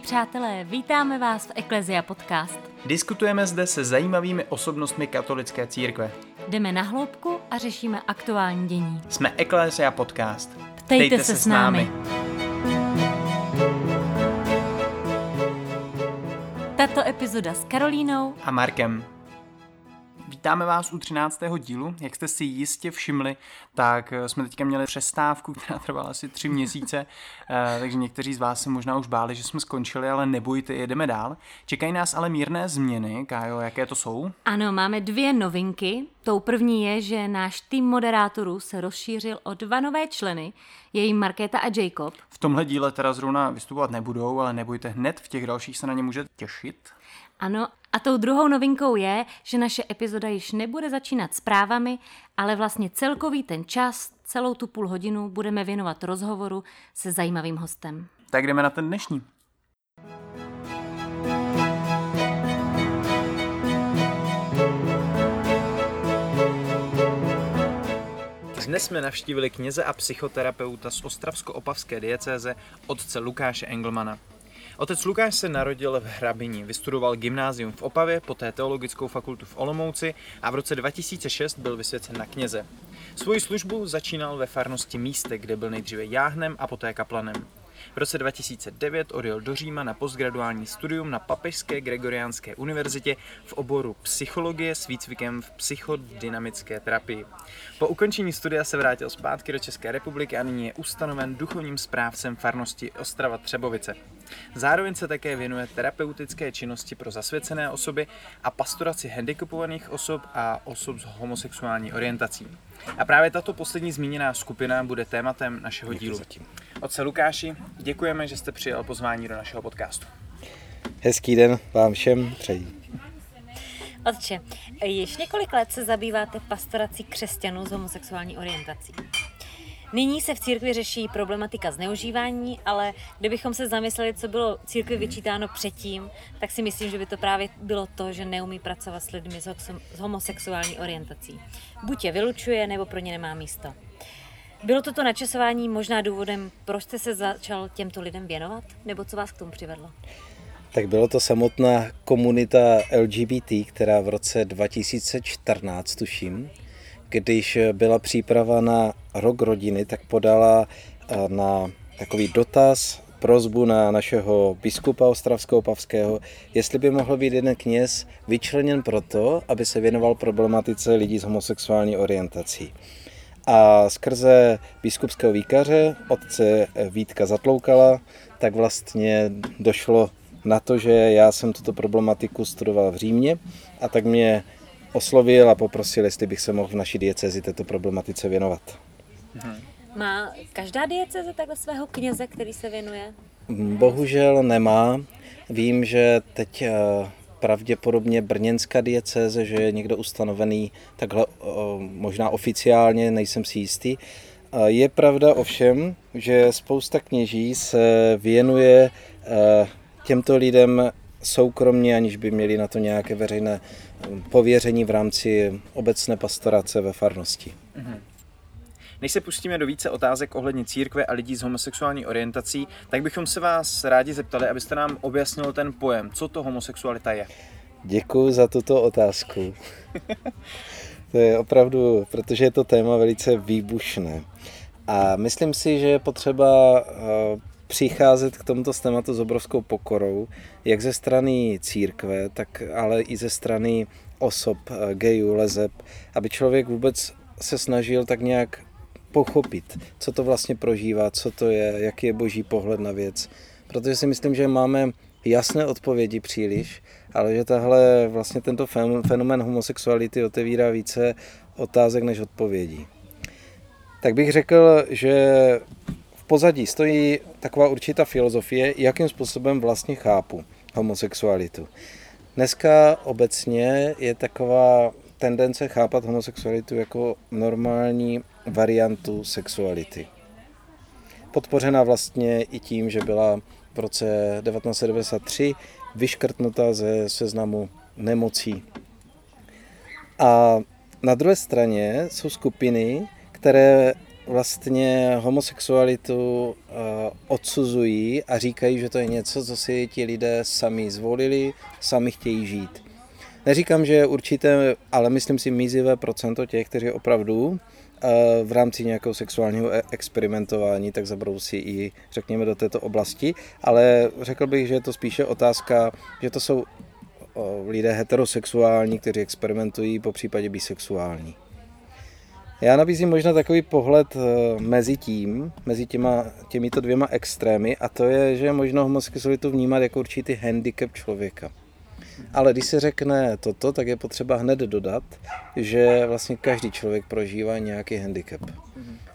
Milí přátelé, vítáme vás v Eklezia Podcast. Diskutujeme zde se zajímavými osobnostmi katolické církve. Jdeme na hloubku a řešíme aktuální dění. Jsme Eklezia Podcast. Ptejte, Ptejte se, se s námi. Tato epizoda s Karolínou a Markem. Vítáme vás u 13. dílu. Jak jste si jistě všimli, tak eh, jsme teďka měli přestávku, která trvala asi tři měsíce, eh, takže někteří z vás se možná už báli, že jsme skončili, ale nebojte, jedeme dál. Čekají nás ale mírné změny. Kájo, jaké to jsou? Ano, máme dvě novinky. Tou první je, že náš tým moderátorů se rozšířil o dva nové členy, je jim Markéta a Jacob. V tomhle díle teda zrovna vystupovat nebudou, ale nebojte, hned v těch dalších se na ně můžete těšit. Ano, a tou druhou novinkou je, že naše epizoda již nebude začínat zprávami, ale vlastně celkový ten čas, celou tu půl hodinu budeme věnovat rozhovoru se zajímavým hostem. Tak jdeme na ten dnešní. Dnes jsme navštívili kněze a psychoterapeuta z Ostravsko-Opavské diecéze otce Lukáše Engelmana. Otec Lukáš se narodil v Hrabini, vystudoval gymnázium v Opavě, poté teologickou fakultu v Olomouci a v roce 2006 byl vysvěcen na kněze. Svoji službu začínal ve farnosti Míste, kde byl nejdříve jáhnem a poté kaplanem. V roce 2009 odjel do Říma na postgraduální studium na Papežské Gregoriánské univerzitě v oboru psychologie s výcvikem v psychodynamické terapii. Po ukončení studia se vrátil zpátky do České republiky a nyní je ustanoven duchovním správcem farnosti Ostrava Třebovice. Zároveň se také věnuje terapeutické činnosti pro zasvěcené osoby a pastoraci handicapovaných osob a osob s homosexuální orientací. A právě tato poslední zmíněná skupina bude tématem našeho dílu. Otce Lukáši, děkujeme, že jste přijal pozvání do našeho podcastu. Hezký den vám všem přeji. Otče, již několik let se zabýváte pastorací křesťanů s homosexuální orientací. Nyní se v církvi řeší problematika zneužívání, ale kdybychom se zamysleli, co bylo církvi vyčítáno předtím, tak si myslím, že by to právě bylo to, že neumí pracovat s lidmi s homosexuální orientací. Buď je vylučuje, nebo pro ně nemá místo. Bylo toto načasování možná důvodem, proč jste se začal těmto lidem věnovat? Nebo co vás k tomu přivedlo? Tak bylo to samotná komunita LGBT, která v roce 2014, tuším, když byla příprava na rok rodiny, tak podala eh, na takový dotaz, prozbu na našeho biskupa Ostravského Pavského, jestli by mohl být jeden kněz vyčleněn proto, aby se věnoval problematice lidí s homosexuální orientací. A skrze biskupského výkaře, otce Vítka Zatloukala, tak vlastně došlo na to, že já jsem tuto problematiku studoval v Římě a tak mě oslovil a poprosil, jestli bych se mohl v naší diecezi této problematice věnovat. Má každá dieceze takhle svého kněze, který se věnuje? Bohužel nemá. Vím, že teď eh, pravděpodobně brněnská diecéze, že je někdo ustanovený takhle možná oficiálně, nejsem si jistý. Je pravda ovšem, že spousta kněží se věnuje eh, těmto lidem soukromně, aniž by měli na to nějaké veřejné pověření v rámci obecné pastorace ve farnosti. Mm-hmm. Než se pustíme do více otázek ohledně církve a lidí s homosexuální orientací, tak bychom se vás rádi zeptali, abyste nám objasnil ten pojem, co to homosexualita je. Děkuji za tuto otázku. to je opravdu, protože je to téma velice výbušné. A myslím si, že je potřeba eh, přicházet k tomuto tématu s obrovskou pokorou, jak ze strany církve, tak ale i ze strany osob, eh, gejů, lezeb, aby člověk vůbec se snažil tak nějak pochopit, co to vlastně prožívá, co to je, jaký je boží pohled na věc. Protože si myslím, že máme jasné odpovědi příliš, ale že tahle vlastně tento fenomen homosexuality otevírá více otázek než odpovědí. Tak bych řekl, že pozadí stojí taková určitá filozofie, jakým způsobem vlastně chápu homosexualitu. Dneska obecně je taková tendence chápat homosexualitu jako normální variantu sexuality. Podpořena vlastně i tím, že byla v roce 1993 vyškrtnuta ze seznamu nemocí. A na druhé straně jsou skupiny, které vlastně homosexualitu uh, odsuzují a říkají, že to je něco, co si ti lidé sami zvolili, sami chtějí žít. Neříkám, že je určité, ale myslím si mizivé procento těch, kteří opravdu v rámci nějakého sexuálního e- experimentování, tak zabrousí i, řekněme, do této oblasti, ale řekl bych, že je to spíše otázka, že to jsou lidé heterosexuální, kteří experimentují, po případě bisexuální. Já nabízím možná takový pohled e, mezi tím, mezi těma, těmito dvěma extrémy a to je, že je možno homosexualitu vnímat jako určitý handicap člověka. Ale když se řekne toto, tak je potřeba hned dodat, že vlastně každý člověk prožívá nějaký handicap.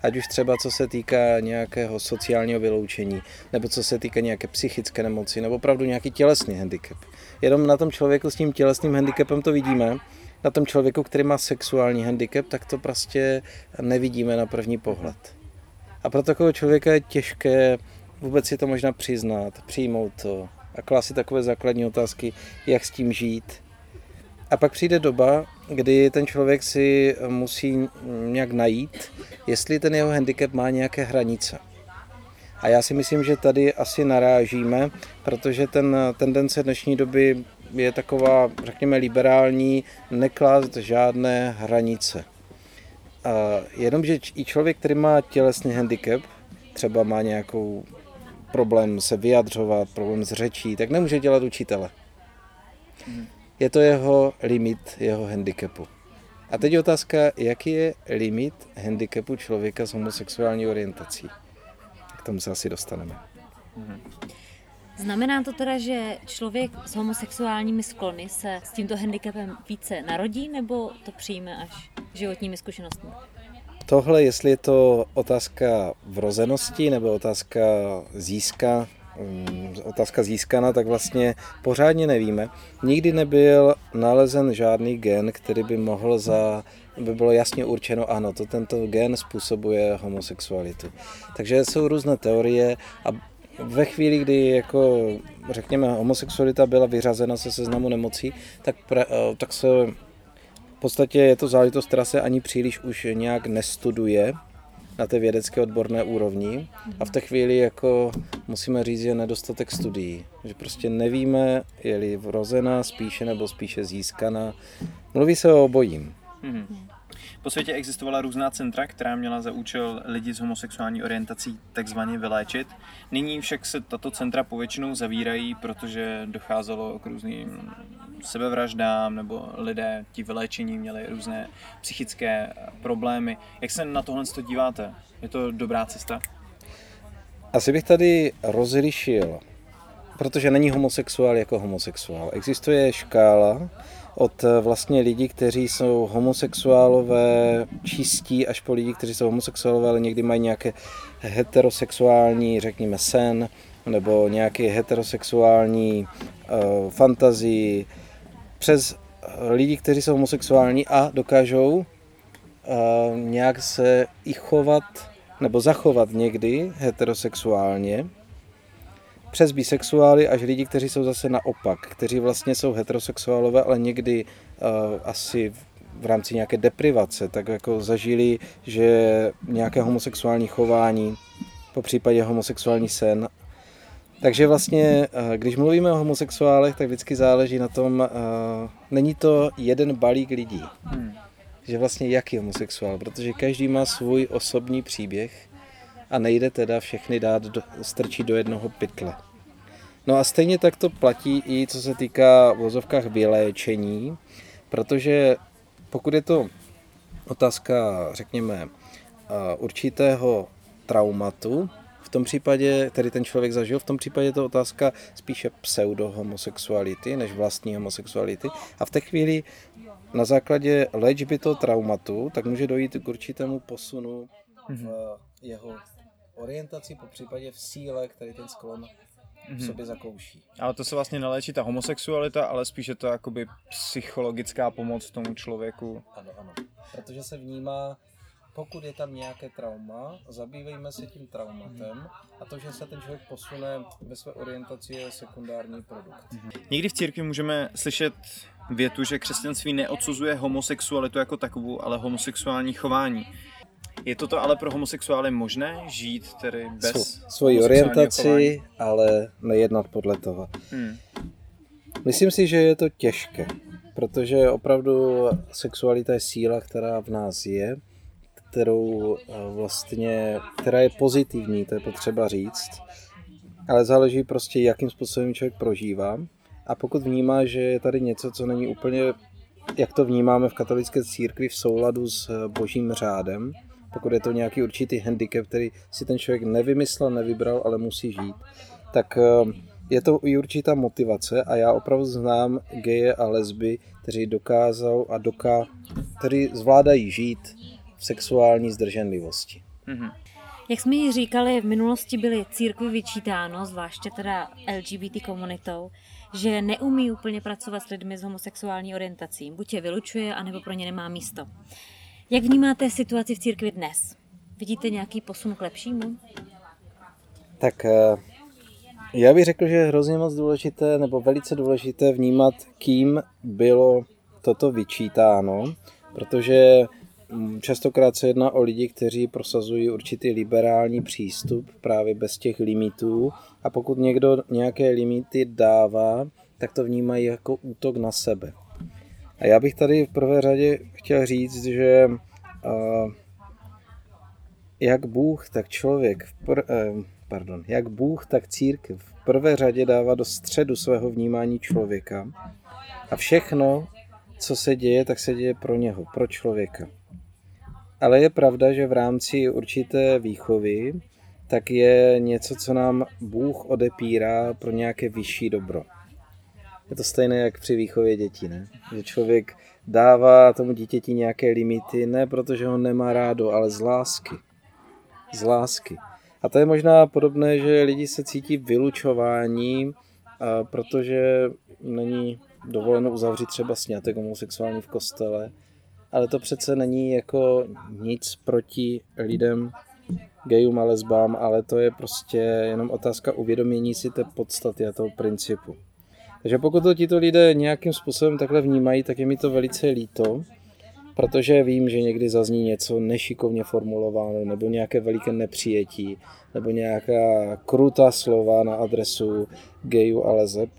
Ať už třeba co se týká nějakého sociálního vyloučení, nebo co se týká nějaké psychické nemoci, nebo opravdu nějaký tělesný handicap. Jenom na tom člověku s tím tělesným handicapem to vidíme, na tom člověku, který má sexuální handicap, tak to prostě nevidíme na první pohled. A pro takového člověka je těžké vůbec si to možná přiznat, přijmout to, a klást takové základní otázky, jak s tím žít. A pak přijde doba, kdy ten člověk si musí nějak najít, jestli ten jeho handicap má nějaké hranice. A já si myslím, že tady asi narážíme, protože ten tendence dnešní doby je taková, řekněme, liberální, neklást žádné hranice. A jenomže i člověk, který má tělesný handicap, třeba má nějakou problém se vyjadřovat, problém s řečí, tak nemůže dělat učitele. Je to jeho limit, jeho handicapu. A teď je otázka, jaký je limit handicapu člověka s homosexuální orientací. K tomu se asi dostaneme. Znamená to teda, že člověk s homosexuálními sklony se s tímto handicapem více narodí, nebo to přijme až životními zkušenostmi? Tohle, jestli je to otázka vrozenosti nebo otázka získa, mm, otázka získana, tak vlastně pořádně nevíme. Nikdy nebyl nalezen žádný gen, který by mohl za by bylo jasně určeno, ano, to tento gen způsobuje homosexualitu. Takže jsou různé teorie a ve chvíli, kdy jako, řekněme, homosexualita byla vyřazena se seznamu nemocí, tak, pre, tak se v podstatě je to záležitost, která se ani příliš už nějak nestuduje na té vědecké odborné úrovni a v té chvíli jako musíme říct, že je nedostatek studií. Že prostě nevíme, je-li vrozená spíše nebo spíše získaná. Mluví se o obojím. Mm-hmm. Po světě existovala různá centra, která měla za účel lidi s homosexuální orientací takzvaně vyléčit. Nyní však se tato centra povětšinou zavírají, protože docházelo k různým sebevraždám nebo lidé, ti vyléčení, měli různé psychické problémy. Jak se na tohle díváte? Je to dobrá cesta? Asi bych tady rozlišil, protože není homosexuál jako homosexuál. Existuje škála od eh, vlastně lidí, kteří jsou homosexuálové čistí, až po lidi, kteří jsou homosexuálové, ale někdy mají nějaké heterosexuální, řekněme, sen, nebo nějaké heterosexuální uh, fantazii, přes eh, lidi, kteří jsou homosexuální a dokážou uh, nějak se i chovat nebo zachovat někdy heterosexuálně, přes bisexuály až lidi, kteří jsou zase naopak, kteří vlastně jsou heterosexuálové, ale někdy uh, asi v rámci nějaké deprivace, tak jako zažili, že nějaké homosexuální chování, po případě homosexuální sen. Takže vlastně, když mluvíme o homosexuálech, tak vždycky záleží na tom, uh, není to jeden balík lidí. Hmm. Že vlastně jaký homosexuál, protože každý má svůj osobní příběh a nejde teda všechny dát do, strčit do jednoho pytle. No a stejně tak to platí i co se týká v vozovkách vyléčení, protože pokud je to otázka, řekněme, určitého traumatu, v tom případě, který ten člověk zažil, v tom případě je to otázka spíše pseudohomosexuality než vlastní homosexuality. A v té chvíli na základě léčby toho traumatu, tak může dojít k určitému posunu v mhm. jeho orientaci, po případě v síle, který ten sklon v mhm. sobě zakouší. Ale to se vlastně neléčí ta homosexualita, ale spíše to jakoby psychologická pomoc tomu člověku. Ano, ano. Protože se vnímá, pokud je tam nějaké trauma, zabývejme se tím traumatem a to, že se ten člověk posune ve své orientaci, je sekundární produkt. Někdy v církvi můžeme slyšet větu, že křesťanství neodsuzuje homosexualitu jako takovou, ale homosexuální chování. Je toto ale pro homosexuály možné žít tedy bez Svo, svoji orientaci, ale nejednat podle toho. Hmm. Myslím si, že je to těžké, protože opravdu sexualita je síla, která v nás je, kterou eh, vlastně, která je pozitivní, to je potřeba říct, ale záleží prostě, jakým způsobem člověk prožívá. A pokud vnímá, že je tady něco, co není úplně, jak to vnímáme v katolické církvi, v souladu s eh, božím řádem, pokud je to nějaký určitý handicap, který si ten člověk nevymyslel, nevybral, ale musí žít, tak eh, je to i určitá motivace a já opravdu znám geje a lesby, kteří dokázal a doká, kteří zvládají žít v sexuální zdrženlivosti. Mm-hmm. Jak jsme ji říkali, v minulosti byly církvy vyčítáno, zvláště teda LGBT komunitou, že neumí úplně pracovat s lidmi s homosexuální orientací. Buď je vylučuje, anebo pro ně nemá místo. Jak vnímáte situaci v církvi dnes? Vidíte nějaký posun k lepšímu? Tak eh, já bych řekl, že je hrozně moc důležité, nebo velice důležité vnímat, kým bylo toto vyčítáno, protože mm, častokrát se jedná o lidi, kteří prosazují určitý liberální přístup právě bez těch limitů a pokud někdo nějaké limity dává, tak to vnímají jako útok na sebe. A já bych tady v prvé řadě chtěl říct, že jak Bůh, tak člověk, pr, eh, pardon, jak Bůh, tak církev v prvé řadě dává do středu svého vnímání člověka a všechno, co se děje, tak se děje pro něho, pro člověka. Ale je pravda, že v rámci určité výchovy tak je něco, co nám Bůh odepírá pro nějaké vyšší dobro. Je to stejné jak při výchově dětí, ne? Že člověk dává tomu dítěti nějaké limity, ne protože ho nemá rádo, ale z lásky. Z lásky. A to je možná podobné, že lidi se cítí vylučování, protože není dovoleno uzavřít třeba snětek homosexuální v kostele, ale to přece není jako nic proti lidem, gejům a lesbám, ale to je prostě jenom otázka uvědomění si té podstaty a toho principu. Takže pokud to tito lidé nějakým způsobem takhle vnímají, tak je mi to velice líto, protože vím, že někdy zazní něco nešikovně formulováno, nebo nějaké veliké nepřijetí, nebo nějaká krutá slova na adresu gejů a lezeb.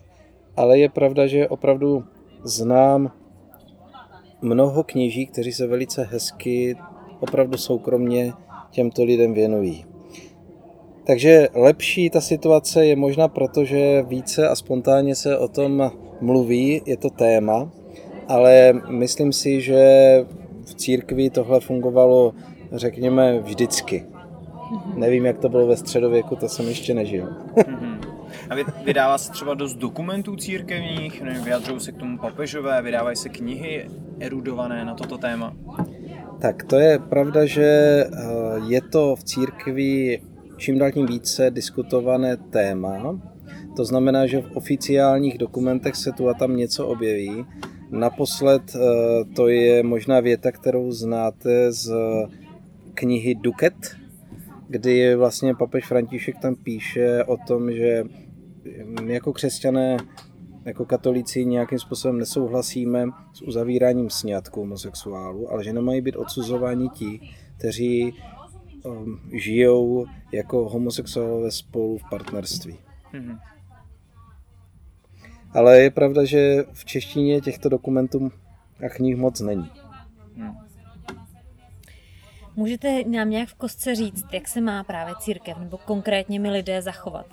Ale je pravda, že opravdu znám mnoho kněží, kteří se velice hezky, opravdu soukromně těmto lidem věnují. Takže lepší ta situace je možná proto, že více a spontánně se o tom mluví, je to téma, ale myslím si, že v církvi tohle fungovalo, řekněme, vždycky. Nevím, jak to bylo ve středověku, to jsem ještě nežil. A vydává se třeba dost dokumentů církevních, nevím, vyjadřují se k tomu papežové, vydávají se knihy erudované na toto téma? Tak to je pravda, že eh, je to v církvi čím dál tím více diskutované téma. To znamená, že v oficiálních dokumentech se tu a tam něco objeví. Naposled eh, to je možná věta, kterou znáte z knihy Duket, kdy vlastně papež František tam píše o tom, že jako křesťané, jako katolíci nějakým způsobem nesouhlasíme s uzavíráním sňatku homosexuálů, ale že nemají být odsuzováni ti, kteří um, žijou jako homosexuálové spolu v partnerství. Mm-hmm. Ale je pravda, že v češtině těchto dokumentů a knih moc není. Mm. Můžete nám nějak v kostce říct, jak se má právě církev nebo konkrétně my lidé zachovat,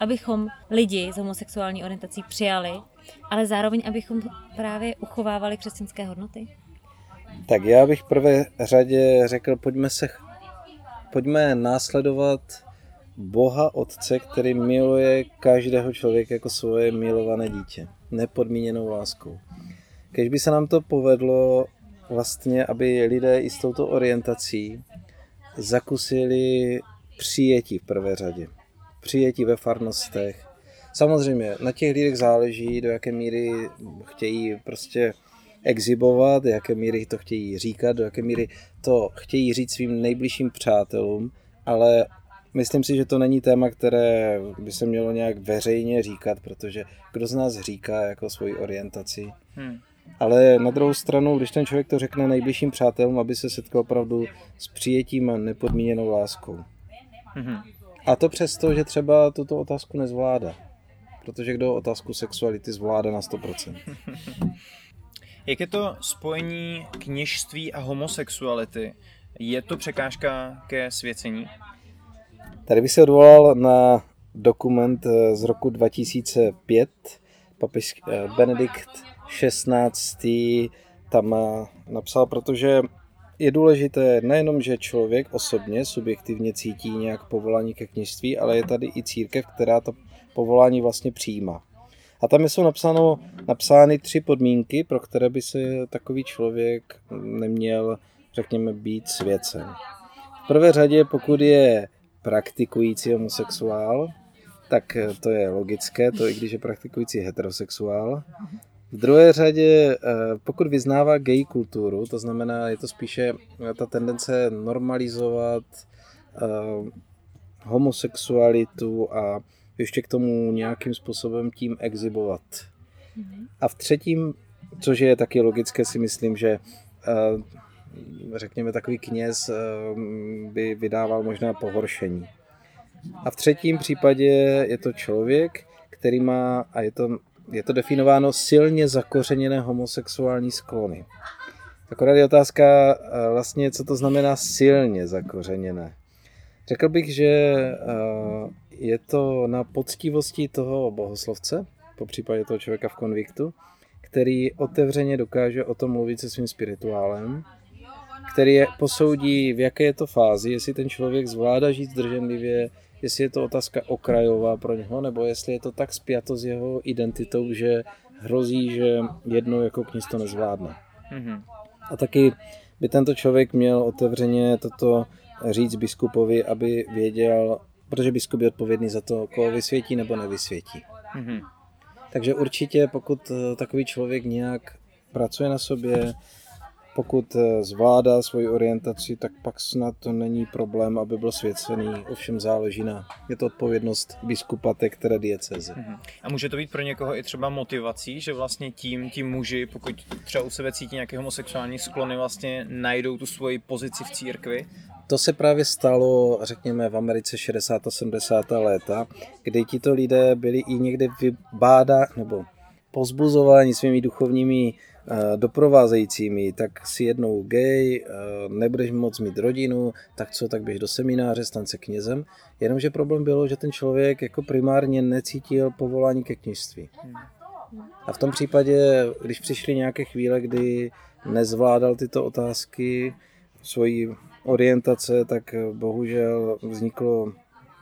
abychom lidi s homosexuální orientací přijali, ale zároveň abychom právě uchovávali křesťanské hodnoty? Tak já bych v prvé řadě řekl, pojďme se pojďme následovat Boha Otce, který miluje každého člověka jako svoje milované dítě, nepodmíněnou láskou. Když by se nám to povedlo vlastně, aby lidé i s touto orientací zakusili přijetí v prvé řadě. Přijetí ve farnostech. Samozřejmě na těch lidech záleží, do jaké míry chtějí prostě exhibovat, do jaké míry to chtějí říkat, do jaké míry to chtějí říct svým nejbližším přátelům, ale myslím si, že to není téma, které by se mělo nějak veřejně říkat, protože kdo z nás říká jako svoji orientaci. Hmm. Ale na druhou stranu, když ten člověk to řekne nejbližším přátelům, aby se setkal opravdu s přijetím a nepodmíněnou láskou. Mm-hmm. A to přesto, že třeba tuto otázku nezvládá. Protože kdo otázku sexuality zvládá na 100%. Jak je to spojení kněžství a homosexuality? Je to překážka ke svěcení? Tady bych se odvolal na dokument eh, z roku 2005. Papež eh, Benedikt 16. tam eh, napsal, protože je důležité nejenom, že člověk osobně, subjektivně cítí nějak povolání ke kněžství, ale je tady i církev, která to povolání vlastně přijímá. A tam jsou napsáno, napsány tři podmínky, pro které by se takový člověk neměl, řekněme, být svědcem. V prvé řadě, pokud je praktikující homosexuál, tak to je logické, to i když je praktikující heterosexuál. V druhé řadě, eh, pokud vyznává gay kulturu, to znamená, je to spíše ta tendence normalizovat eh, homosexualitu a ještě k tomu nějakým způsobem tím exibovat. A v třetím, což je taky logické, si myslím, že eh, řekněme takový kněz by vydával možná pohoršení. A v třetím případě je to člověk, který má, a je to je to definováno silně zakořeněné homosexuální sklony. Akorát je otázka eh, vlastně, co to znamená silně zakořeněné. Řekl bych, že eh, je to na poctivosti toho bohoslovce, po případě toho člověka v konviktu, který otevřeně dokáže o tom mluvit se svým spirituálem, který je, posoudí, v jaké je to fázi, jestli ten člověk zvládá žít zdrženlivě, jestli je to otázka okrajová pro něho, nebo jestli je to tak spjato s jeho identitou, že hrozí, že jednou jako kněz to nezvládne. Mm-hmm. A taky by tento člověk měl otevřeně toto říct biskupovi, aby věděl, protože biskup je odpovědný za to, koho vysvětí nebo nevysvětí. Mm-hmm. Takže určitě, pokud takový člověk nějak pracuje na sobě, pokud eh, zvládá svoji orientaci, tak pak snad to není problém, aby byl svěcený. Ovšem záleží na, je to odpovědnost biskupa té které dieceze. Mhm. A může to být pro někoho i třeba motivací, že vlastně tím, tím muži, pokud třeba u sebe cítí nějaké homosexuální sklony, vlastně najdou tu svoji pozici v církvi? To se právě stalo, řekněme, v Americe 60. a 70. léta, kdy tito lidé byli i někde vybáda, nebo pozbuzováni svými duchovními Eh, doprovázejícími, tak si jednou gay, eh, nebudeš moc mít rodinu, tak co, tak běž do semináře, stan se knězem. Jenomže problém bylo, že ten člověk jako primárně necítil povolání ke kněžství. A v tom případě, když přišly nějaké chvíle, kdy nezvládal tyto otázky, svoji orientace, tak bohužel vzniklo,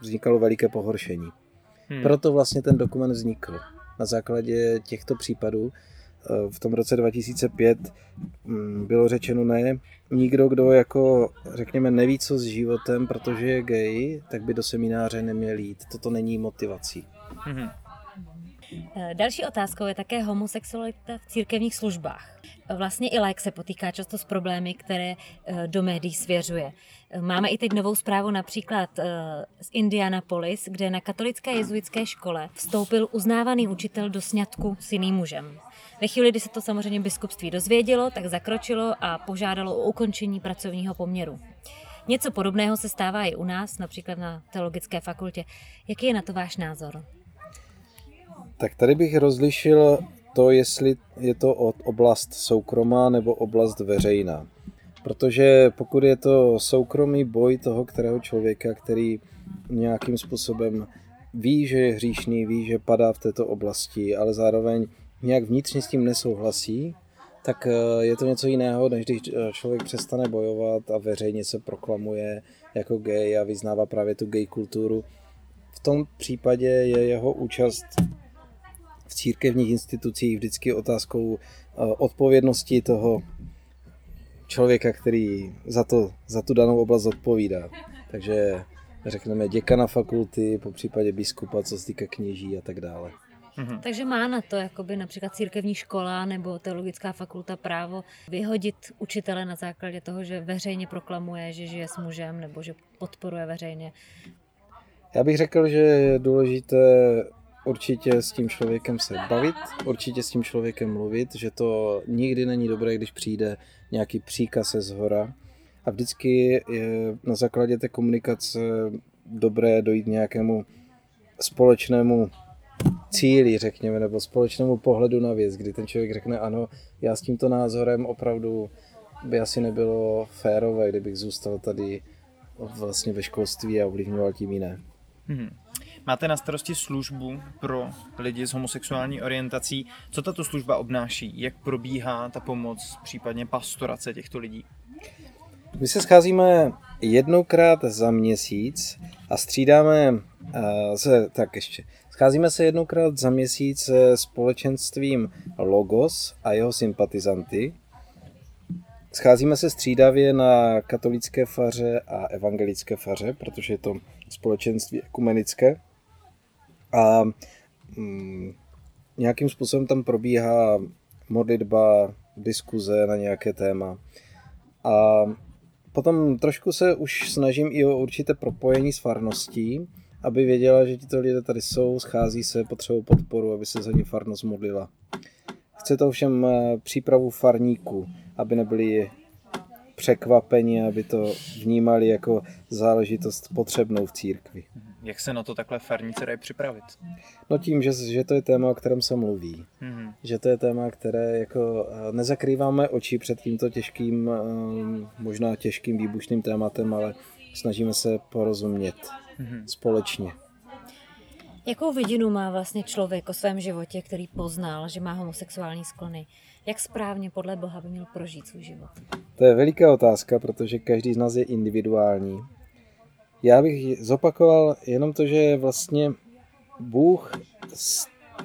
vznikalo veliké pohoršení. Hmm. Proto vlastně ten dokument vznikl na základě těchto případů, v tom roce 2005 mm, bylo řečeno ne, nikdo, kdo jako, řekněme, neví co s životem, protože je gay, tak by do semináře neměl jít. Toto není motivací. Mm-hmm. Další otázkou je také homosexualita v církevních službách. Vlastně i lék se potýká často s problémy, které eh, do médií svěřuje. Máme i teď novou zprávu například eh, z Indianapolis, kde na katolické jezuitské škole vstoupil uznávaný učitel do sňatku s jiným mužem. Ve chvíli, kdy se to samozřejmě biskupství dozvědělo, tak zakročilo a požádalo o ukončení pracovního poměru. Něco podobného se stává i u nás, například na teologické fakultě. Jaký je na to váš názor? Tak tady bych rozlišil to, jestli je to oblast soukromá nebo oblast veřejná. Protože pokud je to soukromý boj toho kterého člověka, který nějakým způsobem ví, že je hříšný, ví, že padá v této oblasti, ale zároveň nějak vnitřně s tím nesouhlasí, tak eh, je to něco jiného, než když eh, člověk přestane bojovat a veřejně se proklamuje jako gay a vyznává právě tu gay kulturu. V tom případě je jeho účast v církevních institucích vždycky otázkou eh, odpovědnosti toho člověka, který za, to, za tu danou oblast odpovídá. Takže řekneme děkana fakulty, po případě biskupa, co se týká kněží a tak dále. Mm-hmm. Takže má na to jakoby například církevní škola nebo teologická fakulta právo vyhodit učitele na základě toho, že veřejně proklamuje, že žije s mužem nebo že podporuje veřejně. Já bych řekl, že je důležité určitě s tím člověkem se bavit, určitě s tím člověkem mluvit, že to nikdy není dobré, když přijde nějaký příkaz ze zhora. A vždycky je na základě té komunikace dobré dojít nějakému společnému cíli, řekněme, nebo společnému pohledu na věc, kdy ten člověk řekne, ano, já s tímto názorem opravdu by asi nebylo férové, kdybych zůstal tady vlastně ve školství a ovlivňoval tím jiné. Hmm. Máte na starosti službu pro lidi s homosexuální orientací. Co tato služba obnáší? Jak probíhá ta pomoc, případně pastorace těchto lidí? My se scházíme jednoukrát za měsíc a střídáme uh, se, tak ještě, scházíme se jednoukrát za měsíc se společenstvím Logos a jeho sympatizanty. Scházíme se střídavě na katolické faře a evangelické faře, protože je to společenství ekumenické. A mm, nějakým způsobem tam probíhá modlitba, diskuze na nějaké téma. A potom trošku se už snažím i o určité propojení s farností, aby věděla, že tito lidé tady jsou, schází se, potřebují podporu, aby se za ně farnost modlila. Chce to ovšem eh, přípravu farníků, aby nebyli překvapeni, aby to vnímali jako záležitost potřebnou v církvi. Jak se na to takhle farníci dají připravit? No tím, že, že to je téma, o kterém se mluví. Mm-hmm. Že to je téma, které jako eh, nezakrýváme oči před tímto těžkým, eh, možná těžkým výbušným tématem, ale snažíme se porozumět mm-hmm. společně. Jakou vidinu má vlastně člověk o svém životě, který poznal, že má homosexuální sklony? Jak správně podle Boha by měl prožít svůj život? To je veliká otázka, protože každý z nás je individuální. Já bych zopakoval jenom to, že vlastně Bůh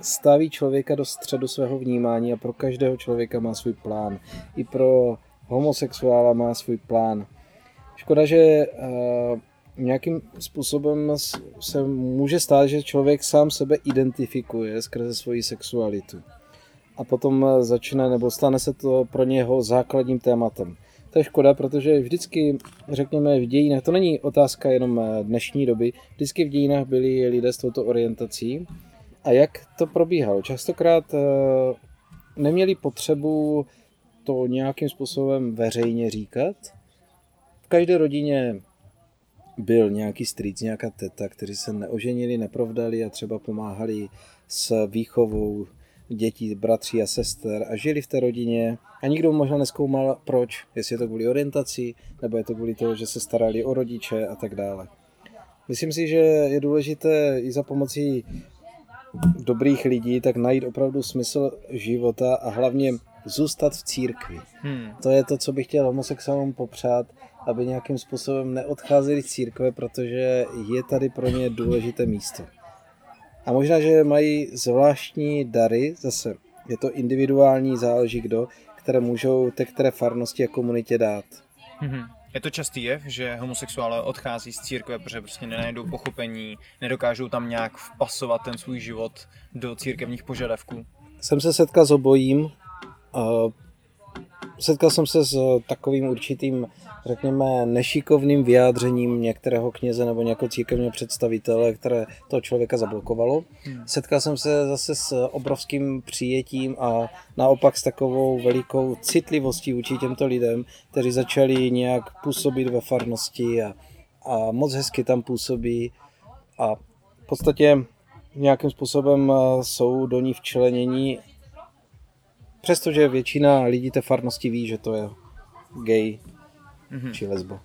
staví člověka do středu svého vnímání a pro každého člověka má svůj plán. I pro homosexuála má svůj plán. Škoda, že uh, nějakým způsobem se může stát, že člověk sám sebe identifikuje skrze svoji sexualitu. A potom začne, nebo stane se to pro něho základním tématem. To je škoda, protože vždycky, řekněme, v dějinách, to není otázka jenom dnešní doby, vždycky v dějinách byli lidé s touto orientací. A jak to probíhalo? Častokrát eh, neměli potřebu to nějakým způsobem veřejně říkat. V každé rodině byl nějaký strýc, nějaká teta, kteří se neoženili, neprovdali a třeba pomáhali s výchovou dětí, bratří a sester a žili v té rodině a nikdo možná neskoumal proč, jestli je to kvůli orientaci, nebo je to kvůli toho, že se starali o rodiče a tak dále. Myslím si, že je důležité i za pomocí dobrých lidí tak najít opravdu smysl života a hlavně zůstat v církvi. Hmm. To je to, co bych chtěl homosexuálům popřát, aby nějakým způsobem neodcházeli z církve, protože je tady pro ně důležité místo. A možná, že mají zvláštní dary, zase je to individuální, záleží kdo, které můžou té které farnosti a komunitě dát. Mm-hmm. Je to častý jev, že homosexuálové odchází z církve, protože prostě nenajdou pochopení, nedokážou tam nějak vpasovat ten svůj život do církevních požadavků? Jsem se setkal s obojím. Setkal jsem se s takovým určitým řekněme, nešikovným vyjádřením některého kněze nebo nějakého církevního představitele, které toho člověka zablokovalo. Hmm. Setkal jsem se zase s obrovským přijetím a naopak s takovou velikou citlivostí vůči těmto lidem, kteří začali nějak působit ve farnosti a, a moc hezky tam působí a v podstatě nějakým způsobem jsou do ní včlenění, přestože většina lidí té farnosti ví, že to je gay mm-hmm. či lesbo.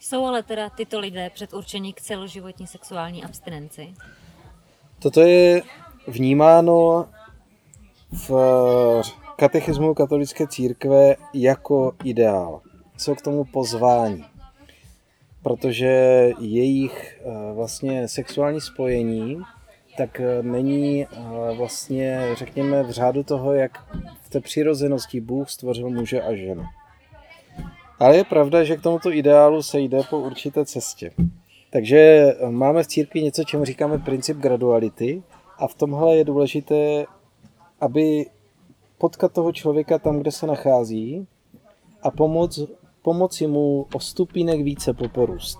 Jsou ale teda tyto lidé předurčeni k celoživotní sexuální abstinenci? Toto je vnímáno v katechismu katolické církve jako ideál. Jsou k tomu pozvání, protože jejich eh, vlastně sexuální spojení tak eh, není eh, vlastně, řekněme, v řádu toho, jak v té přirozenosti Bůh stvořil muže a ženu. Ale je pravda, že k tomuto ideálu se jde po určité cestě. Takže máme v církvi něco, čemu říkáme princip graduality a v tomhle je důležité, aby potkat toho člověka tam, kde se nachází a pomoc, pomoci mu o stupínek více poporůst.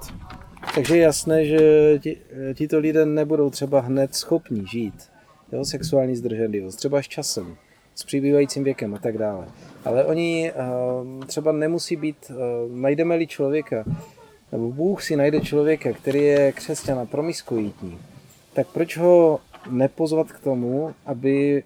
Takže je jasné, že ti, tito lidé nebudou třeba hned schopni žít jo, sexuální zdrženlivost, třeba s časem, s přibývajícím věkem a tak dále. Ale oni uh, třeba nemusí být, uh, najdeme-li člověka, nebo Bůh si najde člověka, který je křesťan a promiskuitní, tak proč ho nepozvat k tomu, aby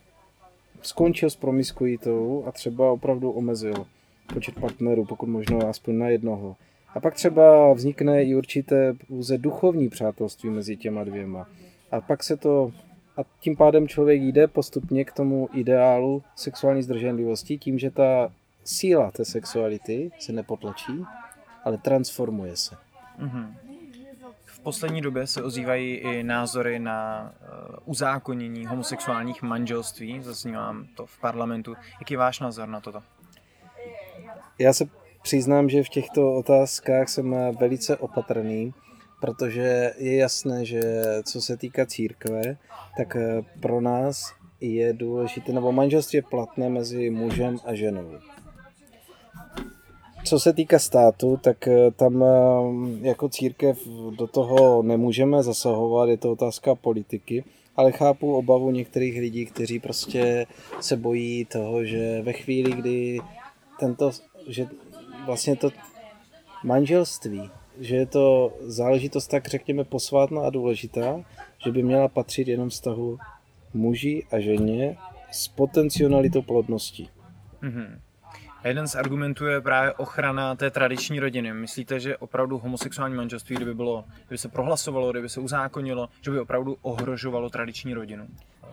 skončil s promiskuitou a třeba opravdu omezil počet partnerů, pokud možno aspoň na jednoho. A pak třeba vznikne i určité pouze duchovní přátelství mezi těma dvěma. A pak se to a tím pádem člověk jde postupně k tomu ideálu sexuální zdrženlivosti tím, že ta síla té sexuality se nepotlačí, ale transformuje se. Mm-hmm. V poslední době se ozývají i názory na uh, uzákonění homosexuálních manželství. Zaznívám to v parlamentu. Jaký je váš názor na toto? Já se přiznám, že v těchto otázkách jsem velice opatrný, protože je jasné, že co se týká církve, tak eh, pro nás je důležité, nebo manželství je platné mezi mužem a ženou. Co se týká státu, tak eh, tam eh, jako církev do toho nemůžeme zasahovat, je to otázka politiky, ale chápu obavu některých lidí, kteří prostě se bojí toho, že ve chvíli, kdy tento, že vlastně to manželství, že je to záležitost tak řekněme posvátná a důležitá, že by měla patřit jenom vztahu muži a ženě s potencialitou plodnosti. Mm-hmm. Jeden z argumentů je právě ochrana té tradiční rodiny. Myslíte, že opravdu homosexuální manželství, kdyby, bylo, kdyby se prohlasovalo, kdyby se uzákonilo, že by opravdu ohrožovalo tradiční rodinu?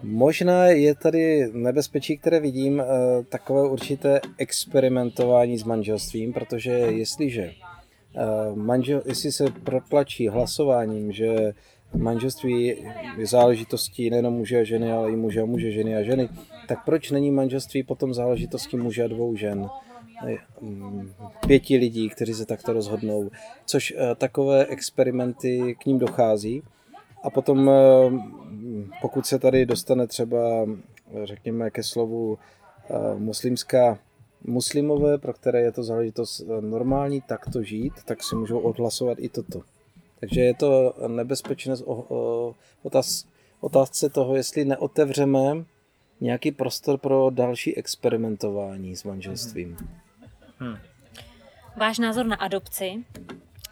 Možná je tady nebezpečí, které vidím, eh, takové určité experimentování s manželstvím, protože jestliže eh, manžel, jestli se protlačí hlasováním, že manželství je záležitostí nejenom muže a ženy, ale i muže a muže, ženy a ženy, tak proč není manželství potom záležitostí muže a dvou žen? Mm, pěti lidí, kteří se takto rozhodnou, což eh, takové experimenty k ním dochází. A potom, eh, pokud se tady dostane třeba, řekněme, ke slovu eh, muslimská muslimové, pro které je to záležitost normální takto žít, tak si můžou odhlasovat i toto. Takže je to nebezpečné otáz, otázce toho, jestli neotevřeme nějaký prostor pro další experimentování s manželstvím. Hmm. Váš názor na adopci?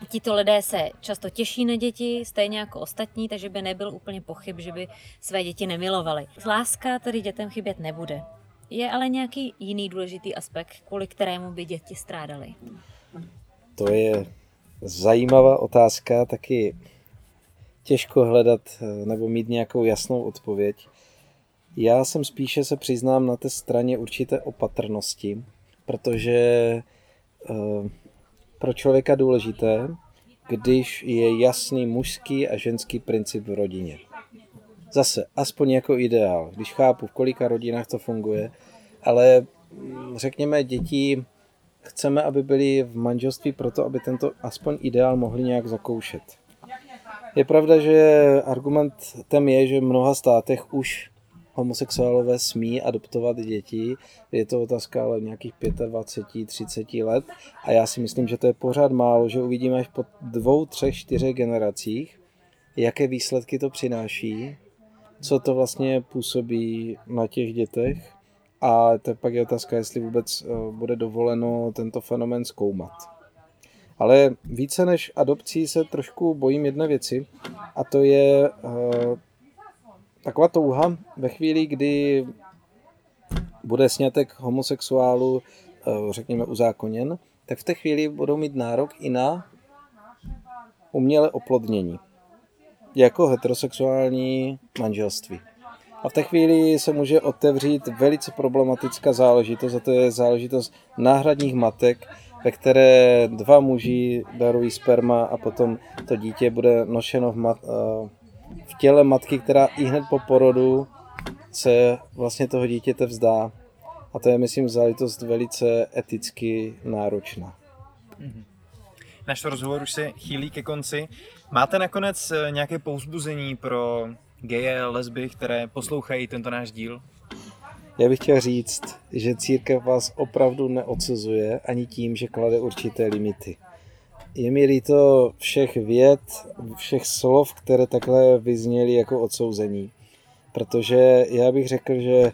Tito lidé se často těší na děti, stejně jako ostatní, takže by nebyl úplně pochyb, že by své děti nemilovali. Láska tedy dětem chybět nebude. Je ale nějaký jiný důležitý aspekt, kvůli kterému by děti strádaly? To je zajímavá otázka, taky těžko hledat eh, nebo mít nějakou jasnou odpověď. Já jsem spíše se přiznám na té straně určité opatrnosti, protože eh, pro člověka důležité, když je jasný mužský a ženský princip v rodině. Zase, aspoň jako ideál, když chápu, v kolika rodinách to funguje, ale mm, řekněme, děti chceme, aby byli v manželství proto, aby tento aspoň ideál mohli nějak zakoušet. Je pravda, že argumentem je, že v mnoha státech už homosexuálové smí adoptovat děti. Je to otázka ale nějakých 25, 30 let a já si myslím, že to je pořád málo, že uvidíme až po dvou, třech, čtyřech generacích, jaké výsledky to přináší, co to vlastně působí na těch dětech a to pak je otázka, jestli vůbec eh, bude dovoleno tento fenomén zkoumat. Ale více než adopcí se trošku bojím jedné věci a to je uh, taková touha ve chvíli, kdy bude snětek homosexuálu, uh, řekněme, uzákoněn, tak v té chvíli budou mít nárok i na umělé oplodnění. Jako heterosexuální manželství. A v té chvíli se může otevřít velice problematická záležitost, a to je záležitost náhradních matek, ve které dva muži darují sperma a potom to dítě bude nošeno v, mat, eh, v těle matky, která i hned po porodu se vlastně toho dítěte vzdá. A to je, myslím, záležitost velice eticky náročná. Mm-hmm. Náš rozhovor už se chýlí ke konci. Máte nakonec eh, nějaké pouzbuzení pro geje, lesby, které poslouchají tento náš díl? Já bych chtěl říct, že církev vás opravdu neodsuzuje ani tím, že klade určité limity. Je mi líto všech věd, všech slov, které takhle vyzněly jako odsouzení. protože já bych řekl, že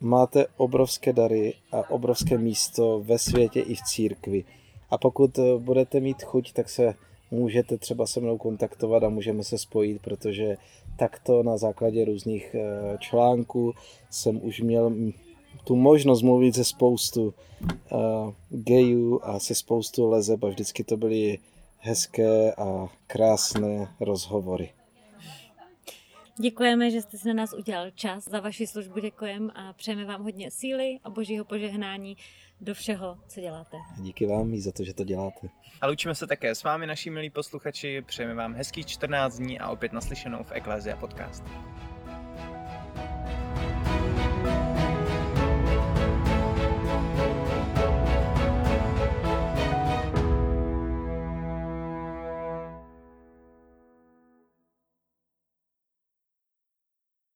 máte obrovské dary a obrovské místo ve světě i v církvi. A pokud eh, budete mít chuť, tak se můžete třeba se mnou kontaktovat a můžeme se spojit, protože takto na základě různých eh, článků jsem už měl tu možnost mluvit se spoustu uh, gayů a se spoustu lezeb a vždycky to byly hezké a krásné rozhovory. Děkujeme, že jste si na nás udělal čas. Za vaši službu děkujeme a přejeme vám hodně síly a božího požehnání do všeho, co děláte. Díky vám i za to, že to děláte. A loučíme se také s vámi, naši milí posluchači. Přejeme vám hezkých 14 dní a opět naslyšenou v Eklézia podcast.